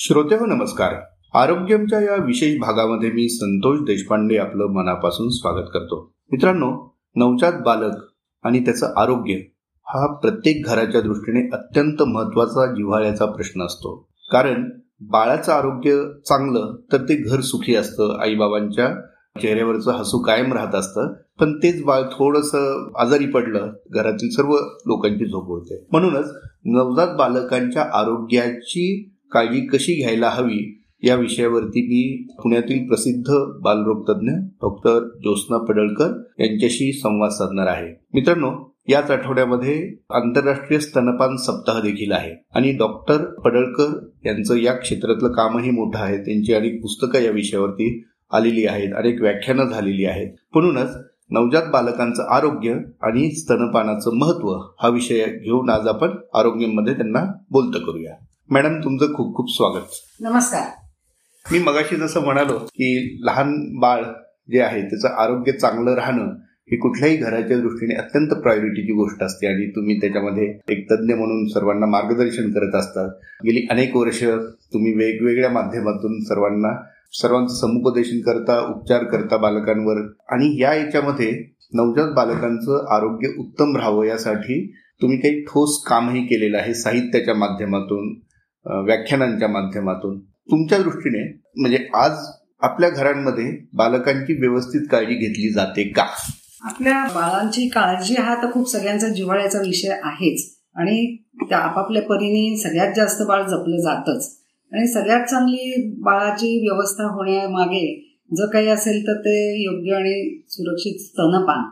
श्रोते हो नमस्कार. आरोग्यमच्या या विशेष भागामध्ये मी संतोष देशपांडे आपलं मनापासून स्वागत करतो. मित्रांनो नवजात बालक आणि त्याचं आरोग्य हा प्रत्येक घराच्या दृष्टीने अत्यंत महत्त्वाचा जिव्हाळ्याचा प्रश्न असतो. कारण बाळाचं आरोग्य चांगलं तर ते घर सुखी असतं आईबाबांच्या चेहऱ्यावरचं हसू कायम राहत असतं पण तेच बाळ थोडस आजारी पडलं घरातील सर्व लोकांची झोप उडते. म्हणूनच नवजात बालकांच्या आरोग्याची काळजी कशी घ्यायला हवी या विषयावरती मी पुण्यातील प्रसिद्ध बालरोगतज्ञ डॉक्टर ज्योत्स्ना पडळकर यांच्याशी संवाद साधणार आहे. मित्रांनो याच आठवड्यामध्ये आंतरराष्ट्रीय स्तनपान सप्ताह देखील आहे आणि डॉक्टर पडळकर यांचं या क्षेत्रातलं कामही मोठं आहे. त्यांची अनेक पुस्तकं या विषयावरती आलेली आहेत अनेक व्याख्यानं झालेली आहेत. म्हणूनच नवजात बालकांचं आरोग्य आणि स्तनपानाचं महत्त्व हा विषय घेऊन आज आपण आरोग्यामध्ये त्यांना बोलतं करूया. मॅडम तुमचं खूप खूप स्वागत. नमस्कार. मी मगाशी जसं म्हणालो की लहान बाळ जे आहे त्याचं आरोग्य चांगलं राहणं ही कुठल्याही घराच्या दृष्टीने अत्यंत प्रायोरिटीची गोष्ट असते आणि तुम्ही त्याच्यामध्ये एक तज्ज्ञ म्हणून सर्वांना मार्गदर्शन करत असतात गेली अनेक वर्ष तुम्ही वेगवेगळ्या माध्यमातून सर्वांना सर्वांचं समुपदेशन करता उपचार करता बालकांवर आणि या याच्यामध्ये नवजात बालकांचं आरोग्य उत्तम राहावं यासाठी तुम्ही काही ठोस कामही केलेलं आहे साहित्याच्या माध्यमातून. व्याख्यानांच्या माध्यमातून. तुमच्या दृष्टीने म्हणजे आज आपल्या घरांमध्ये बालकांची व्यवस्थित काळजी घेतली जाते का? आपल्या बाळांची काळजी हा तर खूप सगळ्यांचा जिव्हाळ्याचा विषय आहेच. आणि त्या आपापल्या परीने सगळ्यात जास्त बाळ जपलं जातच. आणि सगळ्यात चांगली बाळाची व्यवस्था होण्यामागे जर काही असेल तर ते योग्य आणि सुरक्षित स्तनपान.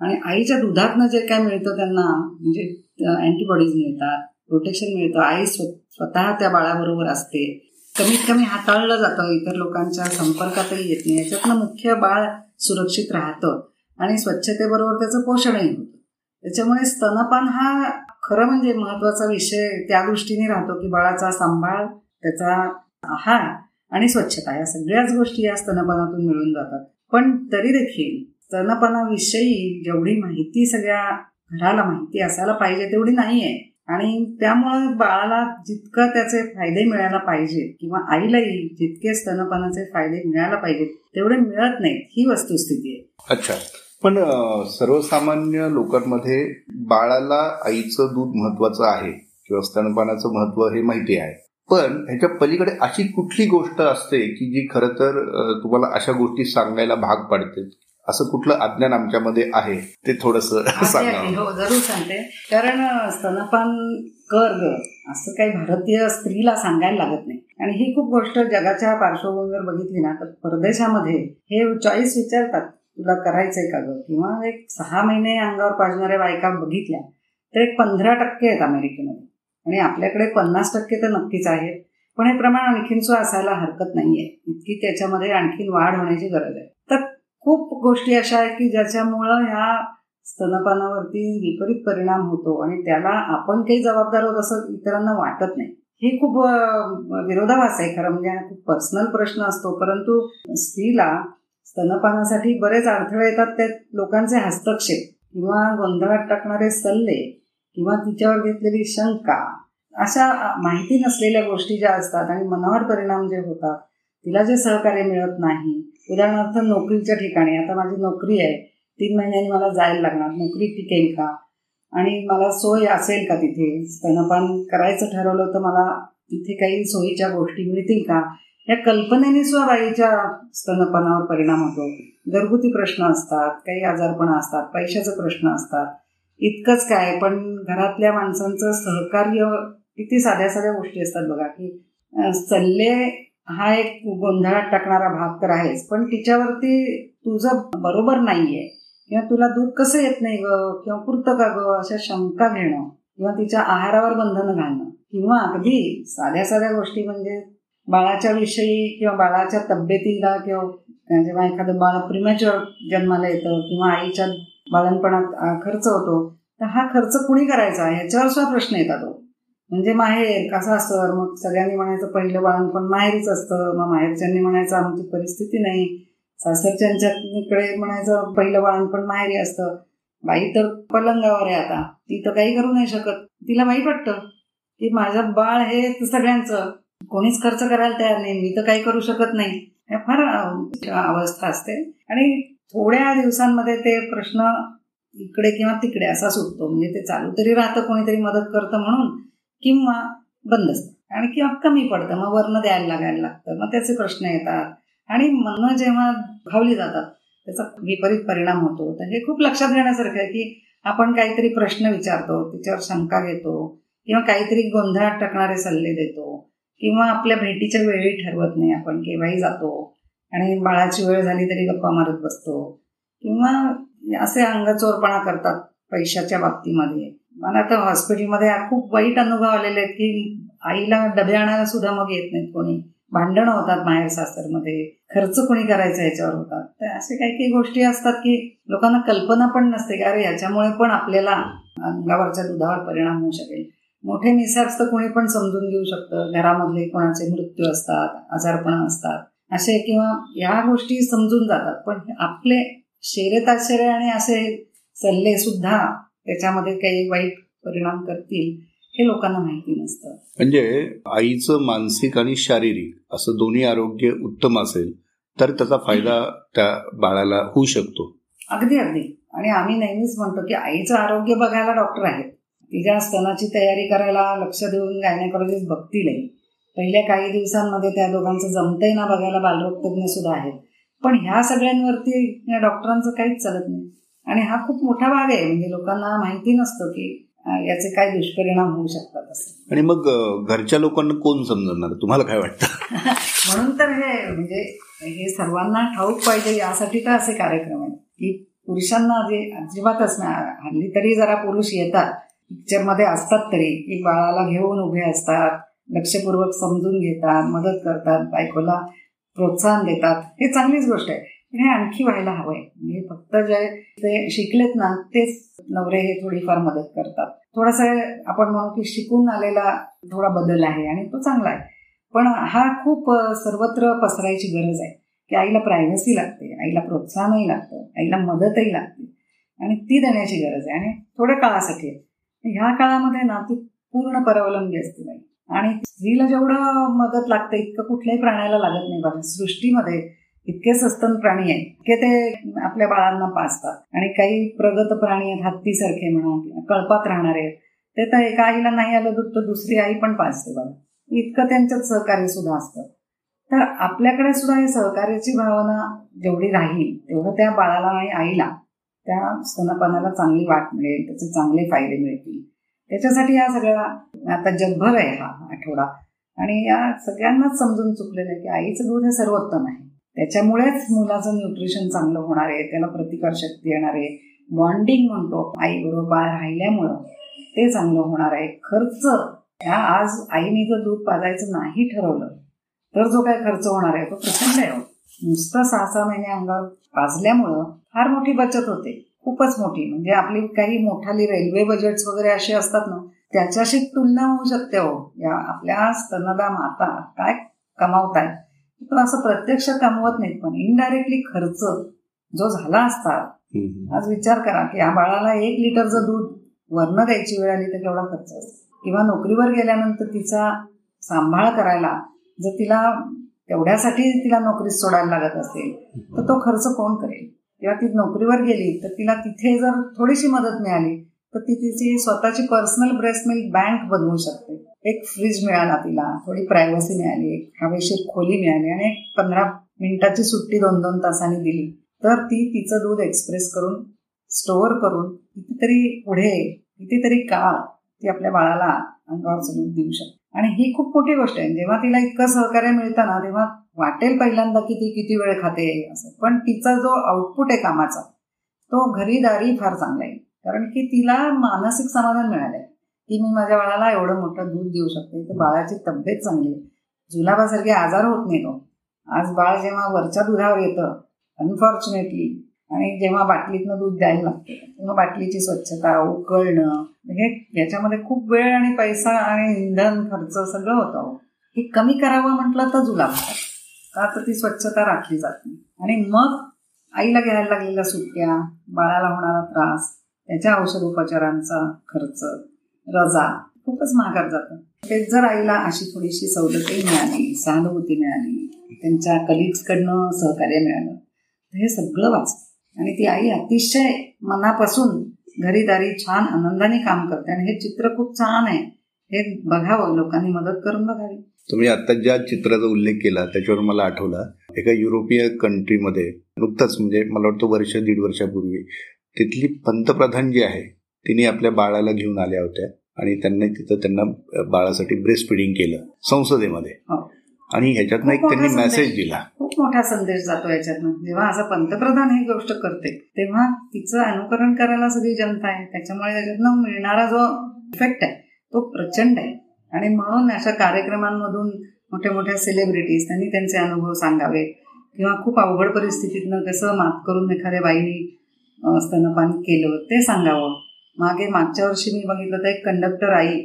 आणि आईच्या दुधातनं जे काय मिळतं त्यांना म्हणजे अँटीबॉडीज मिळतात प्रोटेक्शन मिळतं. आई स्वतः त्या बाळाबरोबर असते. कमीत कमी हाताळलं जातं. इतर लोकांच्या संपर्कातही येत नाही. याच्यातनं मुख्य बाळ सुरक्षित राहतं. आणि स्वच्छतेबरोबर त्याचं पोषणही होतं. त्याच्यामुळे स्तनपान हा खरं म्हणजे महत्त्वाचा विषय त्या दृष्टीने राहतो की बाळाचा सांभाळ त्याचा आहार आणि स्वच्छता या सगळ्याच गोष्टी या स्तनपानातून मिळून जातात. पण तरी देखील स्तनपानाविषयी जेवढी माहिती सगळ्या घराला माहिती असायला पाहिजे तेवढी नाही आहे आणि त्यामुळे बाळाला जितकं त्याचे फायदे मिळायला पाहिजे किंवा आईलाही जितके स्तनपानाचे फायदे मिळायला पाहिजेत तेवढे मिळत नाहीत ही वस्तुस्थिती आहे. अच्छा. पण सर्वसामान्य लोकांमध्ये बाळाला आईचं दूध महत्वाचं आहे किंवा स्तनपानाचं महत्त्व हे माहिती आहे. पण ह्याच्या पलीकडे अशी कुठली गोष्ट असते की जी खरं तर तुम्हाला अशा गोष्टी सांगायला भाग पाडते? असं कुठलं अज्ञान आमच्यामध्ये आहे ते थोडस हो जरूर सांगते. कारण स्तनपान कर ग असं काही भारतीय स्त्रीला सांगायला लागत नाही. आणि ही खूप गोष्ट जगाच्या पार्श्वभूमीवर बघितली ना तर परदेशामध्ये हे चॉईस विचारतात तुला करायचंय का ग? किंवा एक सहा महिने अंगावर पाजणाऱ्या बायका बघितल्या तर एक पंधरा टक्के आहेत अमेरिकेमध्ये. आणि आपल्याकडे पन्नास टक्के तर नक्कीच आहेत. पण हे प्रमाण आणखीन सो असायला हरकत नाहीये. इतकी त्याच्यामध्ये आणखीन वाढ होण्याची गरज आहे. खूप गोष्टी अशा आहेत की ज्याच्यामुळं ह्या स्तनपानावरती विपरीत परिणाम होतो आणि त्याला आपण काही जबाबदार होत असं इतरांना वाटत नाही. हे खूप विरोधाभास आहे खरं म्हणजे खूप पर्सनल प्रश्न असतो. परंतु स्त्रीला स्तनपानासाठी बरेच अडथळे येतात. ते लोकांचे हस्तक्षेप किंवा गोंधळात टाकणारे सल्ले किंवा तिच्यावर घेतलेली शंका अशा माहिती नसलेल्या गोष्टी ज्या असतात आणि मनावर परिणाम जे होतात तिला जे सहकार्य मिळत नाही उदाहरणार्थ नोकरीच्या ठिकाणी आता माझी नोकरी आहे तीन महिन्यांनी मला जायला लागणार नोकरी टिकेल का? आणि मला सोय असेल का तिथे? स्तनपान करायचं ठरवलं तर मला तिथे काही सोयीच्या गोष्टी मिळतील का? या कल्पनेने सुद्धा बाईच्या स्तनपानावर परिणाम होतो. घरगुती प्रश्न असतात काही आजारपण असतात पैशाचे प्रश्न असतात. इतकंच काय पण घरातल्या माणसांचं सहकार्य किती साध्या साध्या गोष्टी असतात बघा की सल्ले हा एक गोंधळात टाकणारा भाग तर आहेच. पण तिच्यावरती तुझं बरोबर नाहीये. किंवा तुला दूध कसं येत नाही ग? किंवा पुरतं का ग? अशा शंका घेणं किंवा तिच्या आहारावर बंधनं घालणं. किंवा अगदी साध्या साध्या गोष्टी म्हणजे बाळाच्या विषयी किंवा बाळाच्या तब्येतीला किंवा म्हणजे जेव्हा एखादं बाळ प्रिमॅच्युअर जन्माला येतं किंवा आईच्या बाळणपणात खर्च होतो तर हा खर्च कुणी करायचा? ह्याच्यावर सुद्धा प्रश्न येतात हो. म्हणजे माहेर कसं असतं? मग सगळ्यांनी म्हणायचं पहिलं बाळणपण माहेरीच असतं. मग माहेरच्यांनी म्हणायचं आमची परिस्थिती नाही. सासरच्यांच्याकडे म्हणायचं पहिलं बाळणपण माहेरी असतं. बाई तर पलंगावर आहे आता. ती तर काही करू नाही शकत. तिला माहीत वाटतं की माझं बाळ हे सगळ्यांचं. कोणीच खर्च करायला तयार नाही. मी तर काही करू शकत नाही. फार अवस्था असते. आणि थोड्या दिवसांमध्ये ते प्रश्न इकडे किंवा तिकडे असा सुटतो. म्हणजे ते चालू तरी राहतं कोणीतरी मदत करतं म्हणून. किंवा बंद असतं. आणि किंवा कमी पडतं. मग वर्ण द्यायला लागायला लागतं. मग त्याचे प्रश्न येतात. आणि मन जेव्हा भावली जातात त्याचा विपरीत परिणाम होतो. तर हे खूप लक्षात घेण्यासारखं आहे की आपण काहीतरी प्रश्न विचारतो त्याच्यावर शंका घेतो किंवा काहीतरी गोंधळात टाकणारे सल्ले देतो किंवा आपल्या भेटीच्या वेळी ठरवत नाही आपण केव्हाही जातो आणि बाळाची वेळ झाली तरी गप्पा मारत बसतो. किंवा असे अंगचोरपणा करतात पैशाच्या बाबतीमध्ये. मला तर हॉस्पिटलमध्ये खूप वाईट अनुभव आलेले आहेत की आईला डबे आणायला सुद्धा मग येत नाहीत कोणी. भांडणं होतात माहेर सासरमध्ये. खर्च कोणी करायचा याच्यावर होतात तर असे काही काही गोष्टी असतात की लोकांना कल्पना पण नसते की अरे याच्यामुळे पण आपल्याला अंगावरच्या दुधावर परिणाम होऊ शकेल. मोठे निसर्ग तर कोणी पण समजून घेऊ शकतं. घरामधले कोणाचे मृत्यू असतात आजारपण असतात. असे किंवा या गोष्टी समजून जातात. पण आपले शेरे आणि असे सल्ले सुद्धा त्याच्यामध्ये काही वाईट परिणाम करतील हे लोकांना माहिती नसतं. म्हणजे आईचं मानसिक आणि शारीरिक असं दोन्ही आरोग्य उत्तम असेल तर त्याचा फायदा त्या बाळाला होऊ शकतो. अगदी अगदी. आणि आम्ही नेहमीच म्हणतो की आईचं आरोग्य बघायला डॉक्टर आहेत. तिच्या स्तनाची तयारी करायला लक्ष देऊन गायनेकॉलॉजिस्ट बघतीलही पहिल्या काही दिवसांमध्ये त्या दोघांचं जमतंय ना बघायला बालरोग तज्ञ सुद्धा आहेत. पण ह्या सगळ्यांवरती या डॉक्टरांचं काहीच चालत नाही. आणि हा खूप मोठा भाग आहे. म्हणजे लोकांना माहिती नसतं की याचे काय दुष्परिणाम होऊ शकतात असं. आणि मग घरच्या लोकांना कोण समजणार तुम्हाला काय वाटतं? म्हणून तर हे म्हणजे हे सर्वांना ठाऊक पाहिजे यासाठी तर असे कार्यक्रम आहेत. की पुरुषांना जे अजिबातच नाही हल्ली तरी जरा पुरुष येतात पिक्चरमध्ये असतात तरी. की बाळाला घेऊन उभे असतात लक्षपूर्वक समजून घेतात मदत करतात बायकोला प्रोत्साहन देतात. हे चांगलीच गोष्ट आहे. हे आणखी व्हायला हवंय. म्हणजे फक्त जे ते शिकलेत ना तेच नवरे हे थोडीफार मदत करतात. थोडासा आपण म्हणू की शिकून आलेला थोडा बदल आहे आणि तो चांगला आहे. पण हा खूप सर्वत्र पसरायची गरज आहे. की आईला प्रायव्हसी लागते आईला प्रोत्साहनही लागतं आईला मदतही लागते. आणि ती देण्याची गरज आहे. आणि थोड्या काळासाठी ह्या काळामध्ये ना ती पूर्ण परावलंबी असते बाई. आणि स्त्रीला जेवढं मदत लागते इतकं कुठल्याही प्राण्याला लागत नाही. बघा सृष्टीमध्ये इतके सस्तन प्राणी आहेत इतके ते आपल्या बाळांना पाचतात आणि काही प्रगत प्राणी आहेत हत्तीसारखे म्हणा कळपात राहणारे ते तर एका आईला नाही आलं दूध तर दुसरी आई पण पाचते बघा. इतकं त्यांच्यात सहकार्य सुद्धा असतं. तर आपल्याकडे सुद्धा ही सहकार्याची भावना जेवढी राहील तेवढं त्या बाळाला आणि आईला त्या स्तनपानाला चांगली वाट मिळेल त्याचे चांगले फायदे मिळतील. त्याच्यासाठी या सगळ्या आता जगभर आहे हा आठवडा. आणि या सगळ्यांनाच समजून चुकलेलं आहे की आईचं दूध हे सर्वोत्तम आहे. त्याच्यामुळेच मुलाचं न्यूट्रिशन चांगलं होणार आहे त्याला प्रतिकार शक्ती येणार आहे. बॉन्डिंग म्हणतो आई बरोबर बाळ राहिल्यामुळं ते चांगलं होणार आहे. खर्च ह्या आज आईने जर दूध पाजायचं नाही ठरवलं तर जो काय खर्च होणार आहे तो प्रचंड आहे. नुसतं सहा सहा महिने अंगावर पाजल्यामुळं फार मोठी बचत होते. खूपच मोठी. म्हणजे आपली काही मोठाली रेल्वे बजेट्स वगैरे असे असतात ना त्याच्याशी तुलना होऊ शकते हो. या आपल्या स्तनदा माता काय कमावताय. पण असं प्रत्यक्ष कमवत नाहीत पण इनडायरेक्टली खर्च जो झाला असता आज विचार करा की या बाळाला एक लिटरचं दूध वर्ण द्यायची वेळ आली तर केवढा खर्च असतो किंवा नोकरीवर गेल्यानंतर तिचा सांभाळ करायला जर तिला तेवढ्यासाठी तिला नोकरी सोडायला लागत असेल तर तो खर्च कोण करेल? किंवा ती नोकरीवर गेली तर तिला तिथे जर थोडीशी मदत मिळाली तर ती तिची स्वतःची पर्सनल ब्रेस्ट मिल्क बँक बनवू शकते. एक फ्रीज मिळाला तिला. थोडी प्रायव्हसी मिळाली एक हवेशीर खोली मिळाली आणि एक पंधरा मिनिटाची सुट्टी दोन दोन तासांनी दिली. तर ती तिचं दूध एक्सप्रेस करून स्टोअर करून कितीतरी पुढे कितीतरी काळ ती आपल्या बाळाला अंगावर दूध देऊ शकते. आणि ही खूप मोठी गोष्ट आहे. जेव्हा तिला इतकं सहकार्य मिळतं ना तेव्हा वाटेल पहिल्यांदा की ती किती वेळ खाते असं. पण तिचा जो आउटपुट आहे कामाचा तो घरी दारी फार चांगला आहे. कारण की तिला मानसिक समाधान मिळालंय. की मी माझ्या बाळाला एवढं मोठं दूध देऊ शकते. तर बाळाची तब्येत चांगली आहे. जुलाबासारखे आजार होत नाही तो हो. आज बाळ जेव्हा वरच्या दुधावर येतं अनफॉर्च्युनेटली आणि जेव्हा बाटलीतनं दूध द्यायला लागतं तेव्हा बाटलीची स्वच्छता उकळणं हे याच्यामध्ये खूप वेळ आणि पैसा आणि इंधन खर्च सगळं होतं हो. हे. कमी करावं म्हटलं तर जुलाब का तर ती स्वच्छता राखली जात नाही. आणि मग आईला घ्यायला लागलेल्या सुट्ट्या बाळाला होणारा त्रास त्याच्या औषध उपचारांचा खर्च रजा. खूपच महागात जातं. तेच जर आईला अशी थोडीशी सवलतही मिळाली सहानुभूती मिळाली त्यांच्या कलिग्सकडनं सहकार्य मिळालं तर हे सगळं वाचतं. आणि ती आई अतिशय मनापासून घरीदारी छान आनंदाने काम करते. आणि हे चित्र खूप छान आहे. हे बघावं लोकांनी मदत करून बघावी. तुम्ही आता ज्या चित्राचा उल्लेख केला त्याच्यावर मला आठवला एका युरोपीय कंट्रीमध्ये नुकतंच म्हणजे मला वाटतं वर्ष दीड वर्षापूर्वी तिथली पंतप्रधान जी आहे तिने आपल्या बाळाला घेऊन आल्या होत्या आणि त्यांनी तिथं त्यांना बाळासाठी ब्रेस्ट फिडिंग केलं संसदेमध्ये. हो. आणि ह्याच्यातनं एक त्यांनी मेसेज. दिला. खूप मोठा संदेश जातो याच्यातनं जेव्हा असं पंतप्रधान ही गोष्ट करते तेव्हा तिचं अनुकरण करायला सगळी जनता आहे. त्याच्यामुळे त्याच्यातनं मिळणारा जो इफेक्ट आहे तो प्रचंड आहे. आणि म्हणून अशा कार्यक्रमांमधून मोठ्या मोठ्या सेलिब्रिटीज त्यांनी त्यांचे अनुभव सांगावे. किंवा खूप अवघड परिस्थितीतनं कसं मात करून एखाद्या बाईने स्तनपान केलं ते सांगावं. मागे मागच्या वर्षी मी बघितलं तर एक कंडक्टर आई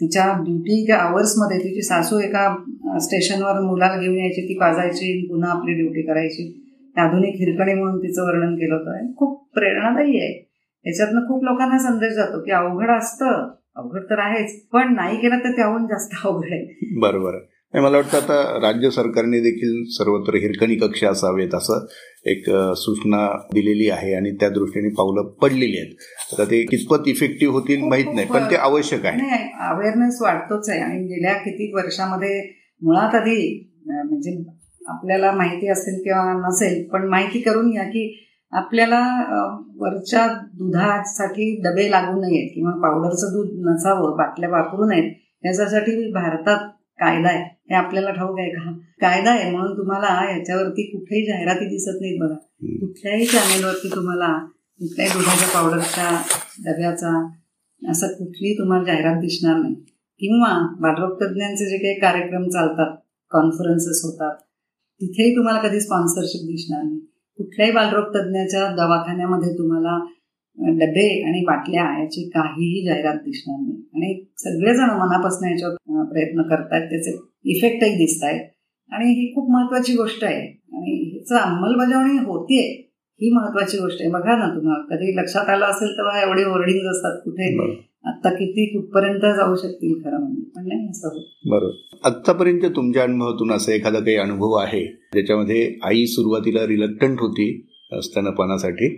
तिच्या ड्युटी आवर्समध्ये तिची सासू एका स्टेशनवर मुलाला घेऊन यायची ती पाजायची पुन्हा आपली ड्युटी करायची. आधुनिक हिरकणी म्हणून तिचं वर्णन केलं होतं. खूप प्रेरणादायी आहे. याच्यातनं खूप लोकांना संदेश जातो की अवघड असतं. अवघड तर आहेच पण नाही केलं तर त्याहून जास्त अवघड आहे. बरोबर. मला वाटतं आता राज्य सरकारने देखील सर्वत्र हिरकणी कक्ष असावेत असं एक सूचना दिलेली आहे आणि त्या दृष्टीने पावलं पडलेली आहेत. आता ते कितपत इफेक्टिव्ह होतील माहीत नाही पण ते आवश्यक आहे. नाही अवेअरनेस वाढतोच आहे आणि गेल्या किती वर्षामध्ये मुळात आधी म्हणजे आपल्याला माहिती असेल किंवा नसेल पण माहिती करून घ्या की आपल्याला वरच्या दुधासाठी डबे लागू नयेत किंवा पावडरचं दूध नसावं बाटल्या वापरू नयेत याच्यासाठी भारतात कायदा आहे. हे आपल्याला ठाऊक आहे का? कायदा आहे म्हणून तुम्हाला याच्यावरती कुठेही जाहिराती दिसत नाहीत बघा. कुठल्याही चॅनेलवरती तुम्हाला कुठल्याही दुधाच्या पावडरच्या डब्याचा असं कुठलीही तुम्हाला जाहिरात दिसणार नाही. किंवा बालरोग तज्ज्ञांचे जे काही कार्यक्रम चालतात कॉन्फरन्सेस होतात तिथेही तुम्हाला कधी स्पॉन्सरशिप दिसणार नाही. कुठल्याही बालरोग तज्ज्ञाच्या दवाखान्यामध्ये तुम्हाला डबे आणि बाटल्या याची काहीही जाहिरात दिसणार नाही. आणि सगळेजण मनापासून याच्यावर प्रयत्न करतायत. त्याचे इफेक्टही दिसत आहेत आणि ही खूप महत्वाची गोष्ट आहे. आणि ह्याचं अंमलबजावणी होतीये. ही महत्वाची गोष्ट आहे. बघा ना तुम्हाला कधी लक्षात आलं असेल तेव्हा एवढे होर्डिंग असतात कुठे. आता किती कुठपर्यंत जाऊ शकतील खरं म्हणजे. पण नाही असं होत. बरोबर आतापर्यंत तुमच्या अनुभवातून असं एखादा काही अनुभव आहे? ज्याच्यामध्ये आई सुरुवातीला रिलक्टंट होती स्तनपानासाठी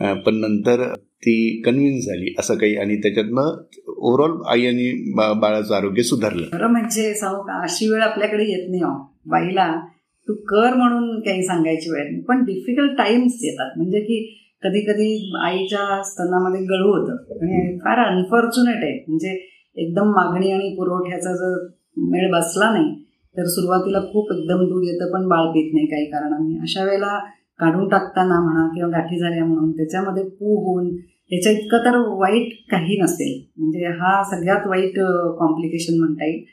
पण नंतर ती कन्व्हिन्स झाली असं काही आणि त्याच्यातनं ओव्हरऑल आई आणि बा- बाळाचं आरोग्य सुधारलं. खरं म्हणजे सांगू का अशी वेळ आपल्याकडे येत नाही हो. बाईला तू कर म्हणून काही सांगायची वेळ नाही. पण डिफिकल्ट टाइम्स येतात. म्हणजे की कधी कधी आईच्या स्तनामध्ये गळू होतं. आणि फार अनफॉर्च्युनेट आहे. म्हणजे एकदम मागणी आणि पुरवठ्याचा जर मेळ बसला नाही तर सुरुवातीला खूप एकदम दूध येतं पण बाळ पित नाही काही कारणाने. अशा वेळेला काढून टाकताना म्हणा किंवा गाठी झाल्या म्हणून त्याच्यामध्ये पू होऊन याच्या इतकं तर वाईट काही नसेल. म्हणजे हा सगळ्यात वाईट कॉम्प्लिकेशन म्हणता येईल.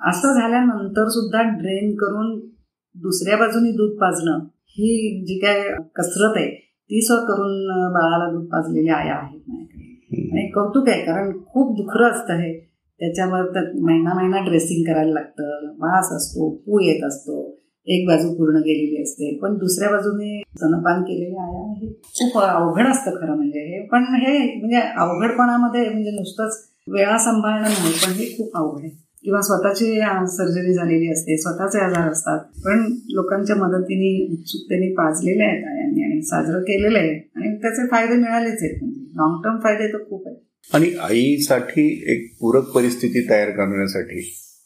असं झाल्यानंतर सुद्धा ड्रेन करून दुसऱ्या बाजूने दूध पाजणं ही जी काय कसरत आहे ती स्व करून बाळाला दूध पाजलेल्या आया आहेत माझ्याकडे. आणि कौतुक आहे कारण खूप दुखरं असतं हे. त्याच्यावर तर महिना महिना ड्रेसिंग करायला लागतं वास असतो पू येत असतो. एक बाजू पूर्ण गेलेली असते पण दुसऱ्या बाजूने स्तनपान केलेले आया हे खूप अवघड असतं खरं म्हणजे हे पण हे म्हणजे अवघडपणामध्ये म्हणजे नुसतंच वेळा सांभाळणं नाही पण हे खूप अवघड आहे. किंवा स्वतःची सर्जरी झालेली असते स्वतःचे आजार असतात पण लोकांच्या मदतीने उत्सुकतेने पाजलेले आहेत आयांनी आणि साजरं केलेलं आहे आणि त्याचे फायदे मिळालेच आहेत म्हणजे. लॉंग टर्म फायदे तर खूप आहेत. आणि आईसाठी एक पूरक परिस्थिती तयार करण्यासाठी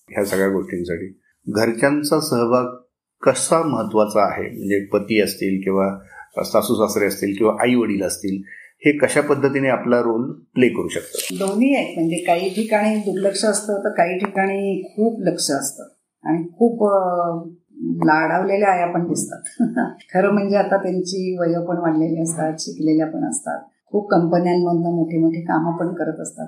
ह्या सगळ्या गोष्टींसाठी घरच्यांचा सहभाग कसा महत्त्वाचा आहे? म्हणजे पती असतील किंवा सासू सासरे असतील किंवा आई वडील असतील हे कशा पद्धतीने आपला रोल प्ले करू शकतात? दोन्ही आहेत. म्हणजे काही ठिकाणी दुर्लक्ष असतं तर काही ठिकाणी खूप लक्ष असतं. आणि खूप लाडावलेल्या आया पण दिसतात. खरं म्हणजे आता त्यांची वय पण वाढलेली असतात शिकलेल्या पण असतात. खूप कंपन्यांमधनं मोठी मोठी कामं पण करत असतात.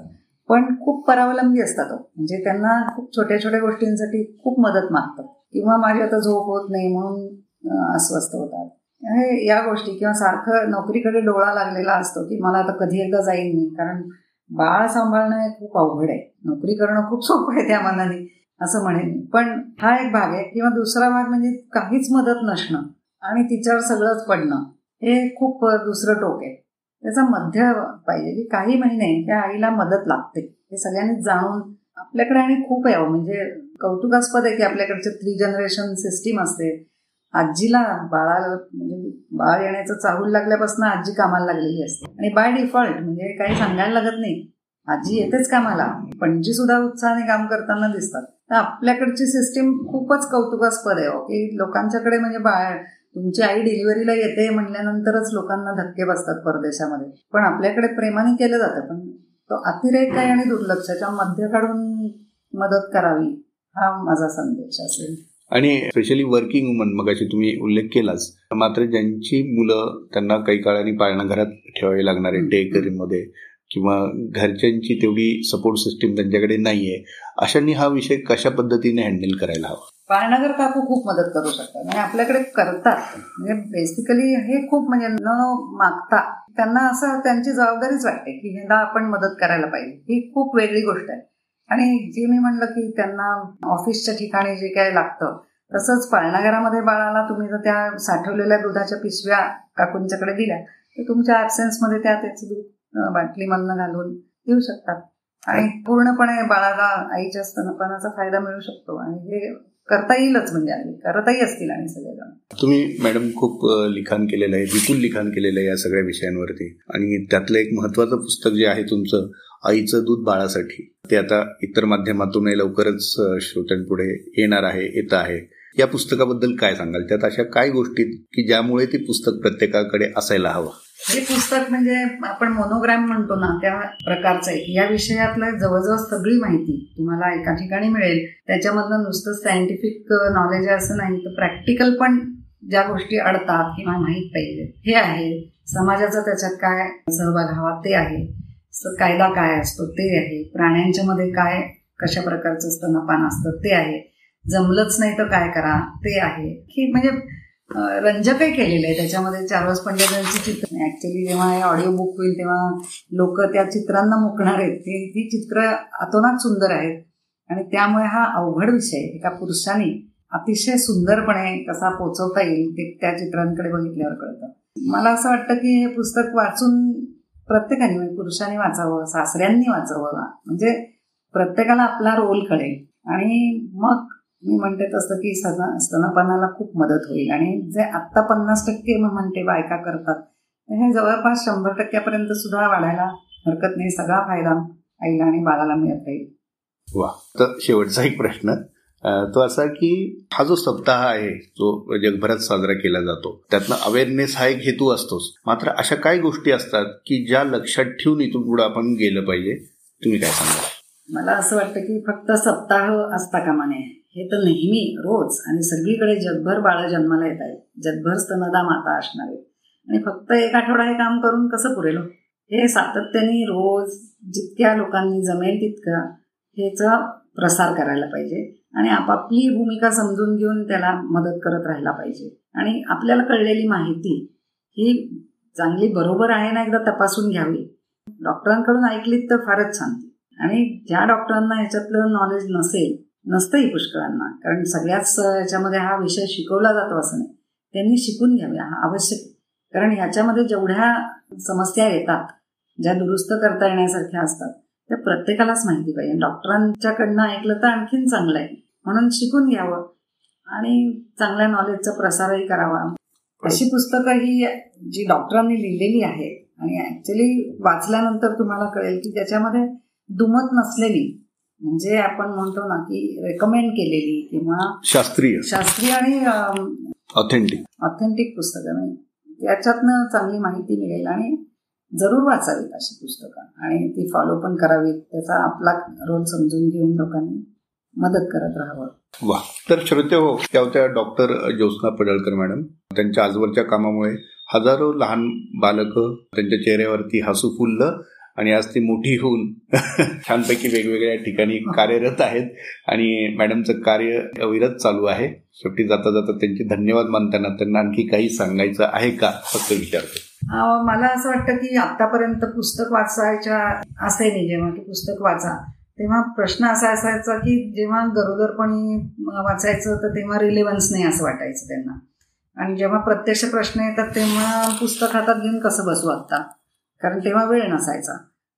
पण खूप परावलंबी असतात हो. म्हणजे त्यांना खूप छोट्या छोट्या गोष्टींसाठी खूप मदत मागतात. किंवा माझी आता झोप होत नाही म्हणून अस्वस्थ होतात. हे या गोष्टी किंवा सारखं नोकरीकडे डोळा लागलेला असतो की मला आता कधी एकदा जाईन मी कारण बाळ सांभाळणं हे खूप अवघड आहे. नोकरी करणं खूप सोपं आहे त्या मनाने असं म्हणेन. पण हा एक भाग आहे किंवा दुसरा भाग म्हणजे काहीच मदत नसणं आणि तिच्यावर सगळंच पडणं हे खूप दुसरं टोक आहे. त्याचा मध्य पाहिजे की काही महिने त्या आईला मदत लागते. हे सगळ्यांनीच जाणून आपल्याकडे आणि खूप आहे म्हणजे कौतुकास्पद आहे की आपल्याकडचे थ्री जनरेशन सिस्टीम असते. आजीला बाळाला म्हणजे बाळ येण्याचं चाहूल लागल्यापासून आजी कामाला लागलेली असते. आणि बाय डिफॉल्ट म्हणजे काही सांगायला लागत नाही. आजी येतेच कामाला. पणजी सुद्धा उत्साहाने काम करताना दिसतात. तर आपल्याकडची सिस्टीम खूपच कौतुकास्पद आहे की लोकांच्याकडे म्हणजे बाळ तुमची आई डिलिव्हरीला येते म्हणल्यानंतरच लोकांना धक्के बसतात परदेशामध्ये. पण आपल्याकडे प्रेमाने केलं जातं. पण तो अतिरेक आहे आणि दुर्लक्षाच्या मध्य काढून मदत करावी हा माझा संदेश असेल. आणि स्पेशली वर्किंग वुमन मग अशी तुम्ही उल्लेख केलाच. मात्र ज्यांची मुलं त्यांना काही काळाने पाळणाघरात ठेवावी लागणार आहे डे मध्ये किंवा घरच्यांची तेवढी सपोर्ट सिस्टीम त्यांच्याकडे नाहीये अशांनी हा विषय कशा पद्धतीने हँडल करायला हवा? पाळणागर काकू खूप मदत करू शकतात. आणि आपल्याकडे करतात. म्हणजे बेसिकली हे खूप म्हणजे न मागता त्यांना असं त्यांची जबाबदारीच वाटते की ह्यांना आपण मदत करायला पाहिजे. ही खूप वेगळी गोष्ट आहे. आणि जे मी म्हणलं की त्यांना ऑफिसच्या ठिकाणी जे काय लागतं तसंच पाळणाघरामध्ये बाळाला तुम्ही जर त्या साठवलेल्या दुधाच्या पिशव्या काकूंच्याकडे दिल्या तर तुमच्या ऍबसेन्समध्ये त्या त्याचं दूध बाटलीमधनं घालून देऊ शकतात. आणि पूर्णपणे बाळाला आईच्या स्तनपानाचा फायदा मिळू शकतो. आणि हे करता येईलच म्हणजे करताही असतील आणि सगळेजण. तुम्ही मॅडम खूप लिखाण केलेलं आहे विपुल लिखाण केलेलं आहे या सगळ्या विषयांवरती. आणि त्यातलं एक महत्वाचं पुस्तक जे आहे तुमचं आईचं दूध बाळासाठी ते आता इतर माध्यमातून लवकरच श्रोत्यांपुढे येणार आहे येत आहे. या पुस्तकाबद्दल काय सांगाल? त्यात अशा काय गोष्टी की ज्यामुळे ते पुस्तक प्रत्येकाकडे असायला हवं? हे पुस्तक म्हणजे आपण मोनोग्रॅम म्हणतो ना त्या प्रकारचं आहे. या विषयातलं जवळजवळ सगळी माहिती तुम्हाला एका ठिकाणी मिळेल. त्याच्यामधलं नुसतं सायंटिफिक नॉलेज आहे असं नाही तर प्रॅक्टिकल पण ज्या गोष्टी अडतात किंवा माहीत पाहिजे हे आहे. समाजाचा त्याच्यात काय सहभाग हवा ते आहे. कायदा काय असतो ते आहे. प्राण्यांच्या मध्ये काय कशा प्रकारचं स्तनपान असतं ते आहे. जमलंच नाही तर काय करा ते आहे. की म्हणजे रंजकही केलेलं. आहे त्याच्यामध्ये चारवास पंडितांची चित्र ऍक्च्युली जेव्हा हे ऑडिओ बुक होईल तेव्हा लोक त्या चित्रांना मुकणार आहेत. ते ती चित्र अतोनात सुंदर आहेत. आणि त्यामुळे हा अवघड विषय एका पुरुषाने अतिशय सुंदरपणे कसा पोचवता येईल ते त्या चित्रांकडे बघितल्यावर कळतं. मला असं वाटतं की हे पुस्तक वाचून प्रत्येकाने म्हणजे पुरुषांनी वाचावं सासऱ्यांनी वाचावं. म्हणजे प्रत्येकाला आपला रोल कळेल. आणि मग मी म्हणते तसं की स्तनपानाला खूप मदत होईल. आणि जे आत्ता पन्नास टक्के म्हणते बायका करतात हे जवळपास शंभर टक्क्यापर्यंत सुद्धा वाढायला हरकत नाही. सगळा फायदा आईला आणि बाळाला मिळत राहील. वा तर शेवटचा एक प्रश्न. तो असा की हा जो सप्ताह आहे जो जगभरात साजरा केला जातो त्यातनं अवेअरनेस हा एक हेतू असतोच. मात्र अशा काय गोष्टी असतात की ज्या लक्षात ठेवून इथून पुढे आपण गेलं पाहिजे? तुम्ही काय सांगा मला असं वाटतं की फक्त सप्ताह असता कामा नये. हे तर नेहमी रोज. आणि सगळीकडे जगभर बाळ जन्माला येत आहेत. जगभर स्तनदा माता असणार आहेत. आणि फक्त एक आठवडा हे काम करून कसं पुरेल हो? हे? सातत्याने रोज जितक्या लोकांनी जमेल तितका ह्याचा प्रसार करायला पाहिजे. आणि आपापली भूमिका समजून घेऊन त्याला मदत करत राहायला पाहिजे. आणि आपल्याला कळलेली माहिती ही चांगली बरोबर आहे ना एकदा तपासून घ्यावी. डॉक्टरांकडून ऐकलीत तर फारच छान. आणि ज्या डॉक्टरांना ह्याच्यातलं नॉलेज नसेल नसतंही पुष्कळांना. कारण सगळ्याच याच्यामध्ये हा विषय शिकवला जातो असं नाही. त्यांनी शिकून घ्यावे हा आवश्यक कारण ह्याच्यामध्ये जेवढ्या समस्या येतात ज्या दुरुस्त करता येण्यासारख्या असतात त्या प्रत्येकालाच माहिती पाहिजे. डॉक्टरांच्याकडनं ऐकलं तर आणखीन चांगलं आहे. म्हणून शिकून घ्यावं आणि चांगल्या नॉलेजचा प्रसारही करावा. अशी पुस्तकं ही जी डॉक्टरांनी लिहिलेली आहे आणि ऍक्च्युली वाचल्यानंतर तुम्हाला कळेल की त्याच्यामध्ये दुमत नसलेली म्हणजे आपण म्हणतो ना की रेकमेंड केलेली किंवा शास्त्रीय. शास्त्रीय आणि ऑथेंटिक ऑथेंटिक पुस्तकं. याच्यातनं चांगली माहिती मिळेल आणि जरूर वाचावीत अशी पुस्तकं. आणि ती फॉलो पण करावीत. त्याचा आपला रोल समजून घेऊन लोकांनी मदत करत राहावं. वा. तर श्रोते हो त्या होत्या डॉक्टर ज्योत्ना पडळकर मॅडम त्यांच्या आजवरच्या कामामुळे हजारो लहान बालक त्यांच्या चेहऱ्यावरती हसू फुललं. आणि आज ती मोठी होऊन छानपैकी वेगवेगळ्या ठिकाणी कार्यरत आहेत. आणि मॅडमचं कार्य अविरत चालू आहे. शेवटी जाता जाता त्यांचे धन्यवाद मानताना त्यांना आणखी काही सांगायचं आहे का? फक्त विचारतो. मला असं वाटतं की आतापर्यंत पुस्तक वाचायच्या असे जेव्हा की पुस्तक वाचा तेव्हा प्रश्न असा असायचा की जेव्हा गरोदरपणी वाचायचं तर तेव्हा रिलेव्हन्स नाही असं वाटायचं त्यांना. आणि जेव्हा प्रत्यक्ष प्रश्न येतात तेव्हा पुस्तक हातात घेऊन कसं बसू आता? कारण तेव्हा वेळ नसायचा.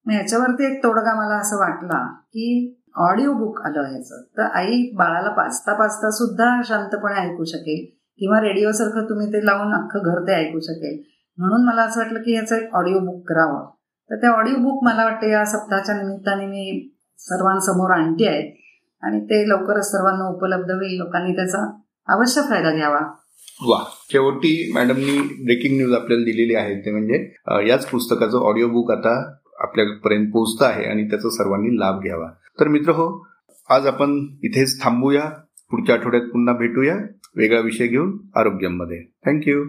मग ह्याच्यावरती एक तोडगा मला असं वाटला की ऑडिओ बुक आलं ह्याचं. तर आई बाळाला पाचता पाचता सुद्धा शांतपणे ऐकू शकेल किंवा रेडिओ सारखं तुम्ही ते लावून अख्खं घर ते ऐकू शकेल. म्हणून मला असं वाटलं की ह्याचं एक ऑडिओ बुक करावं. तर त्या ऑडिओ बुक मला वाटतं या सप्ताहाच्या निमित्ताने मी सर्वांसमोर आणते आहे. आणि ते लवकरच सर्वांना उपलब्ध होईल. लोकांनी त्याचा अवश्य फायदा घ्यावा. वा. शेवटी मॅडमनी ब्रेकिंग न्यूज आपल्याला दिलेली आहे. ते म्हणजे याच पुस्तकाचं ऑडिओ बुक आता आपल्यापर्यंत पोहोचतं आहे आणि त्याचा सर्वांनी लाभ घ्यावा. तर मित्र हो आज आपण इथेच थांबूया. पुढच्या आठवड्यात पुन्हा भेटूया. वेगळा विषय घेऊन आरोग्यामध्ये थँक्यू